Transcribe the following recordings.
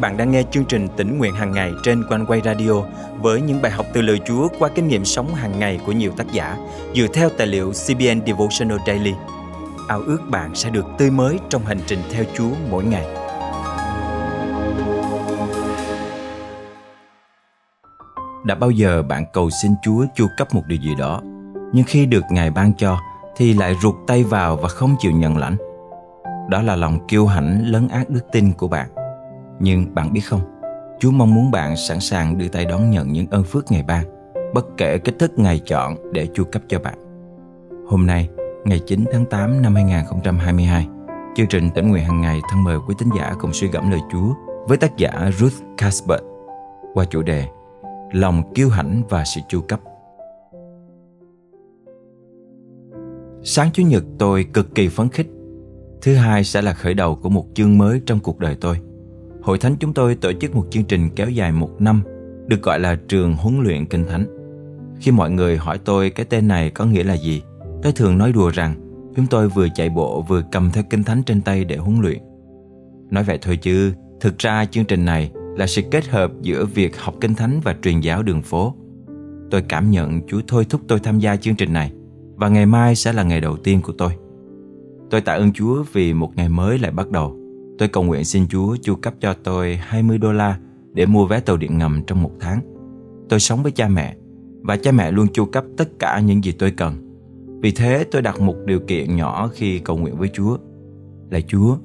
bạn đang nghe chương trình tỉnh nguyện hàng ngày trên quanh quay radio với những bài học từ lời Chúa qua kinh nghiệm sống hàng ngày của nhiều tác giả dựa theo tài liệu CBN Devotional Daily. Ao ước bạn sẽ được tươi mới trong hành trình theo Chúa mỗi ngày. Đã bao giờ bạn cầu xin Chúa chu cấp một điều gì đó, nhưng khi được Ngài ban cho thì lại rụt tay vào và không chịu nhận lãnh? Đó là lòng kiêu hãnh lấn át đức tin của bạn nhưng bạn biết không, Chúa mong muốn bạn sẵn sàng đưa tay đón nhận những ơn phước Ngài ban, bất kể cách thức Ngài chọn để chu cấp cho bạn. Hôm nay, ngày 9 tháng 8 năm 2022, chương trình tỉnh nguyện hàng ngày thân mời quý tín giả cùng suy gẫm lời Chúa với tác giả Ruth Casper qua chủ đề Lòng kiêu hãnh và sự chu cấp. Sáng Chủ nhật tôi cực kỳ phấn khích. Thứ hai sẽ là khởi đầu của một chương mới trong cuộc đời tôi hội thánh chúng tôi tổ chức một chương trình kéo dài một năm được gọi là trường huấn luyện kinh thánh. Khi mọi người hỏi tôi cái tên này có nghĩa là gì, tôi thường nói đùa rằng chúng tôi vừa chạy bộ vừa cầm theo kinh thánh trên tay để huấn luyện. Nói vậy thôi chứ, thực ra chương trình này là sự kết hợp giữa việc học kinh thánh và truyền giáo đường phố. Tôi cảm nhận Chúa thôi thúc tôi tham gia chương trình này và ngày mai sẽ là ngày đầu tiên của tôi. Tôi tạ ơn Chúa vì một ngày mới lại bắt đầu Tôi cầu nguyện xin Chúa chu cấp cho tôi 20 đô la để mua vé tàu điện ngầm trong một tháng. Tôi sống với cha mẹ và cha mẹ luôn chu cấp tất cả những gì tôi cần. Vì thế tôi đặt một điều kiện nhỏ khi cầu nguyện với Chúa. Là Chúa,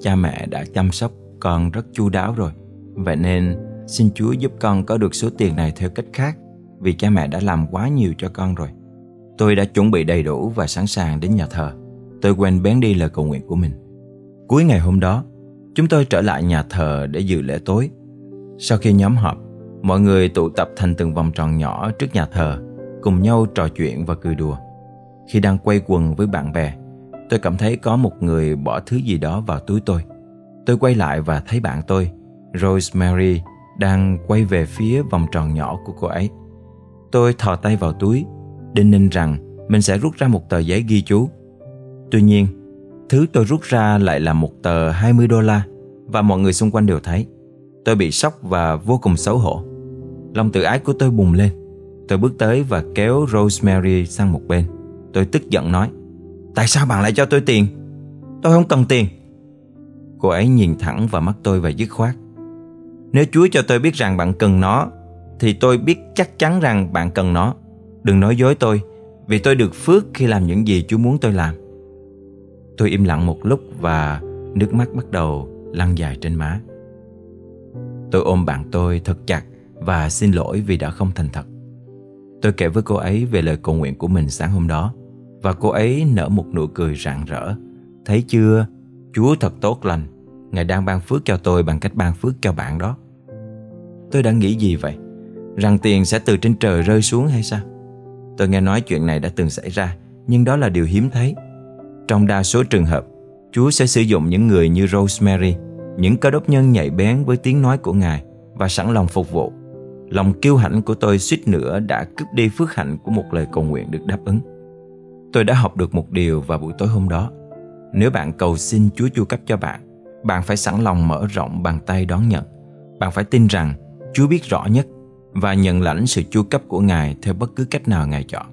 cha mẹ đã chăm sóc con rất chu đáo rồi. Vậy nên xin Chúa giúp con có được số tiền này theo cách khác vì cha mẹ đã làm quá nhiều cho con rồi. Tôi đã chuẩn bị đầy đủ và sẵn sàng đến nhà thờ. Tôi quên bén đi lời cầu nguyện của mình. Cuối ngày hôm đó, Chúng tôi trở lại nhà thờ để dự lễ tối. Sau khi nhóm họp, mọi người tụ tập thành từng vòng tròn nhỏ trước nhà thờ, cùng nhau trò chuyện và cười đùa. Khi đang quay quần với bạn bè, tôi cảm thấy có một người bỏ thứ gì đó vào túi tôi. Tôi quay lại và thấy bạn tôi, Rosemary, đang quay về phía vòng tròn nhỏ của cô ấy. Tôi thò tay vào túi, đinh ninh rằng mình sẽ rút ra một tờ giấy ghi chú. Tuy nhiên, Thứ tôi rút ra lại là một tờ 20 đô la, và mọi người xung quanh đều thấy. Tôi bị sốc và vô cùng xấu hổ. Lòng tự ái của tôi bùng lên. Tôi bước tới và kéo Rosemary sang một bên. Tôi tức giận nói, Tại sao bạn lại cho tôi tiền? Tôi không cần tiền. Cô ấy nhìn thẳng vào mắt tôi và dứt khoát. Nếu Chúa cho tôi biết rằng bạn cần nó, thì tôi biết chắc chắn rằng bạn cần nó. Đừng nói dối tôi, vì tôi được phước khi làm những gì Chúa muốn tôi làm. Tôi im lặng một lúc và nước mắt bắt đầu lăn dài trên má. Tôi ôm bạn tôi thật chặt và xin lỗi vì đã không thành thật. Tôi kể với cô ấy về lời cầu nguyện của mình sáng hôm đó và cô ấy nở một nụ cười rạng rỡ. Thấy chưa, Chúa thật tốt lành. Ngài đang ban phước cho tôi bằng cách ban phước cho bạn đó. Tôi đã nghĩ gì vậy? Rằng tiền sẽ từ trên trời rơi xuống hay sao? Tôi nghe nói chuyện này đã từng xảy ra, nhưng đó là điều hiếm thấy. Trong đa số trường hợp, Chúa sẽ sử dụng những người như Rosemary, những cơ đốc nhân nhạy bén với tiếng nói của Ngài và sẵn lòng phục vụ. Lòng kiêu hãnh của tôi suýt nữa đã cướp đi phước hạnh của một lời cầu nguyện được đáp ứng. Tôi đã học được một điều vào buổi tối hôm đó. Nếu bạn cầu xin Chúa chu cấp cho bạn, bạn phải sẵn lòng mở rộng bàn tay đón nhận. Bạn phải tin rằng Chúa biết rõ nhất và nhận lãnh sự chu cấp của Ngài theo bất cứ cách nào Ngài chọn.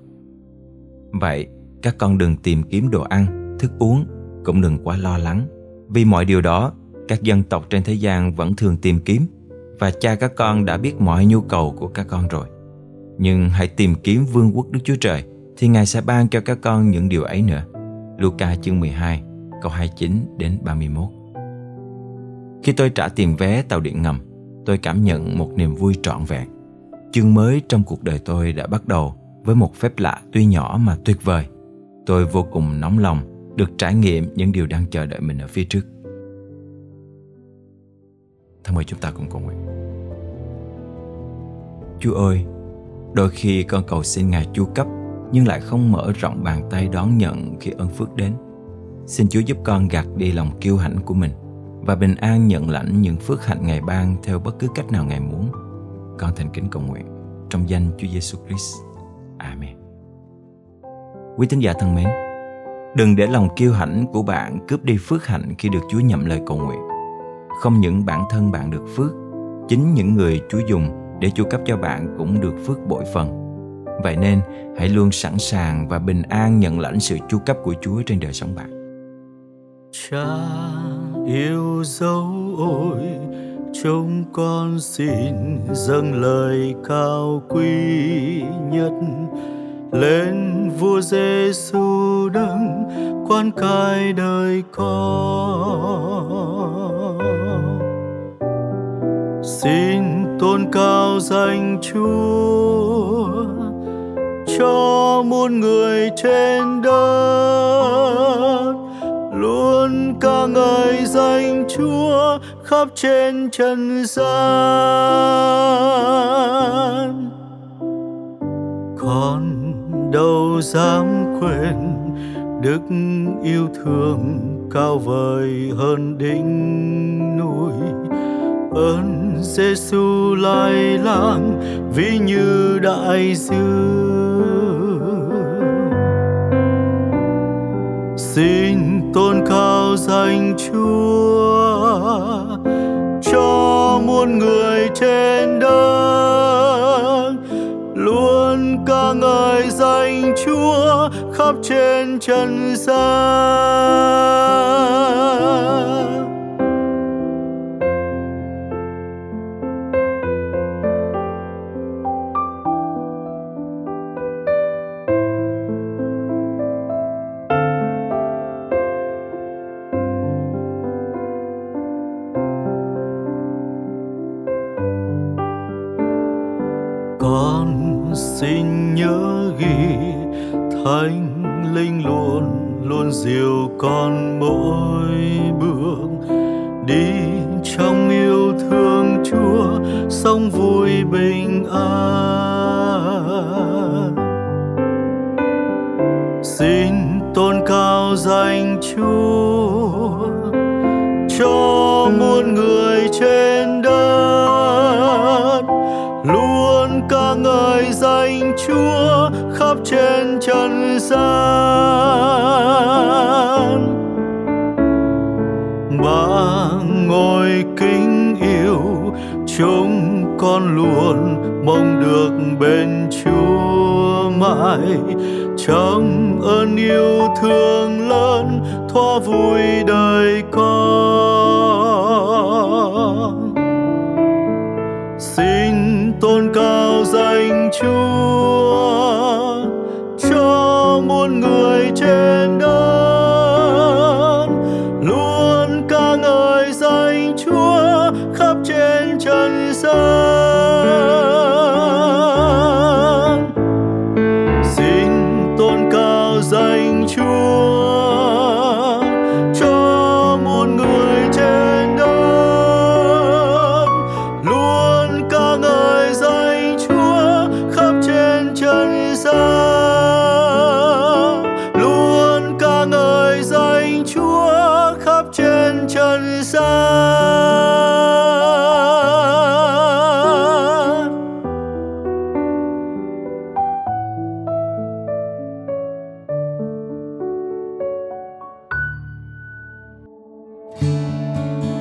Vậy, các con đừng tìm kiếm đồ ăn thức uống cũng đừng quá lo lắng vì mọi điều đó các dân tộc trên thế gian vẫn thường tìm kiếm và cha các con đã biết mọi nhu cầu của các con rồi. Nhưng hãy tìm kiếm vương quốc Đức Chúa Trời thì Ngài sẽ ban cho các con những điều ấy nữa. Luca chương 12 câu 29 đến 31 Khi tôi trả tiền vé tàu điện ngầm, tôi cảm nhận một niềm vui trọn vẹn. Chương mới trong cuộc đời tôi đã bắt đầu với một phép lạ tuy nhỏ mà tuyệt vời. Tôi vô cùng nóng lòng được trải nghiệm những điều đang chờ đợi mình ở phía trước. Thân mời chúng ta cùng cầu nguyện. Chúa ơi, đôi khi con cầu xin Ngài chu cấp nhưng lại không mở rộng bàn tay đón nhận khi ơn phước đến. Xin Chúa giúp con gạt đi lòng kiêu hãnh của mình và bình an nhận lãnh những phước hạnh Ngài ban theo bất cứ cách nào Ngài muốn. Con thành kính cầu nguyện trong danh Chúa Giêsu Christ. Amen. Quý tín giả thân mến, Đừng để lòng kiêu hãnh của bạn cướp đi phước hạnh khi được Chúa nhậm lời cầu nguyện. không những bản thân bạn được phước, chính những người Chúa dùng để chu cấp cho bạn cũng được phước bội phần. Vậy nên, hãy luôn sẵn sàng và bình an nhận lãnh sự chu cấp của Chúa trên đời sống bạn. Cha yêu dấu ôi, chúng con xin dâng lời cao quý nhất lên vua Giêsu đấng quan cai đời con. Xin tôn cao danh Chúa, cho muôn người trên đất. Luôn ca ngợi danh Chúa khắp trên trần gian. Con đâu dám quên đức yêu thương cao vời hơn đỉnh núi. Ơn Giêsu lai lang ví như đại dương. Xin tôn cao danh Chúa cho muôn người trên đất, luôn ca ngợi Chúa khắp trên trần gian. Thánh linh luôn luôn dìu con mỗi bước. Đi trong yêu thương chúa, sống vui bình an. Xin tôn cao danh chúa, cho muôn người trên đất luôn ngợi danh Chúa khắp trên trần gian. Ba ngôi kính yêu, chúng con luôn mong được bên Chúa mãi trong ơn yêu thương lớn, thoa vui đời con tình Chúa cho muôn người trên đất. Luôn ca ngợi danh Chúa khắp trên trần gian.